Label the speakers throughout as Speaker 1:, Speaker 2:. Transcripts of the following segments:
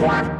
Speaker 1: What?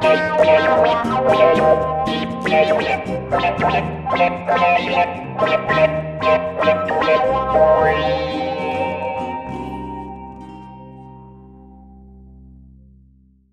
Speaker 1: Thank you.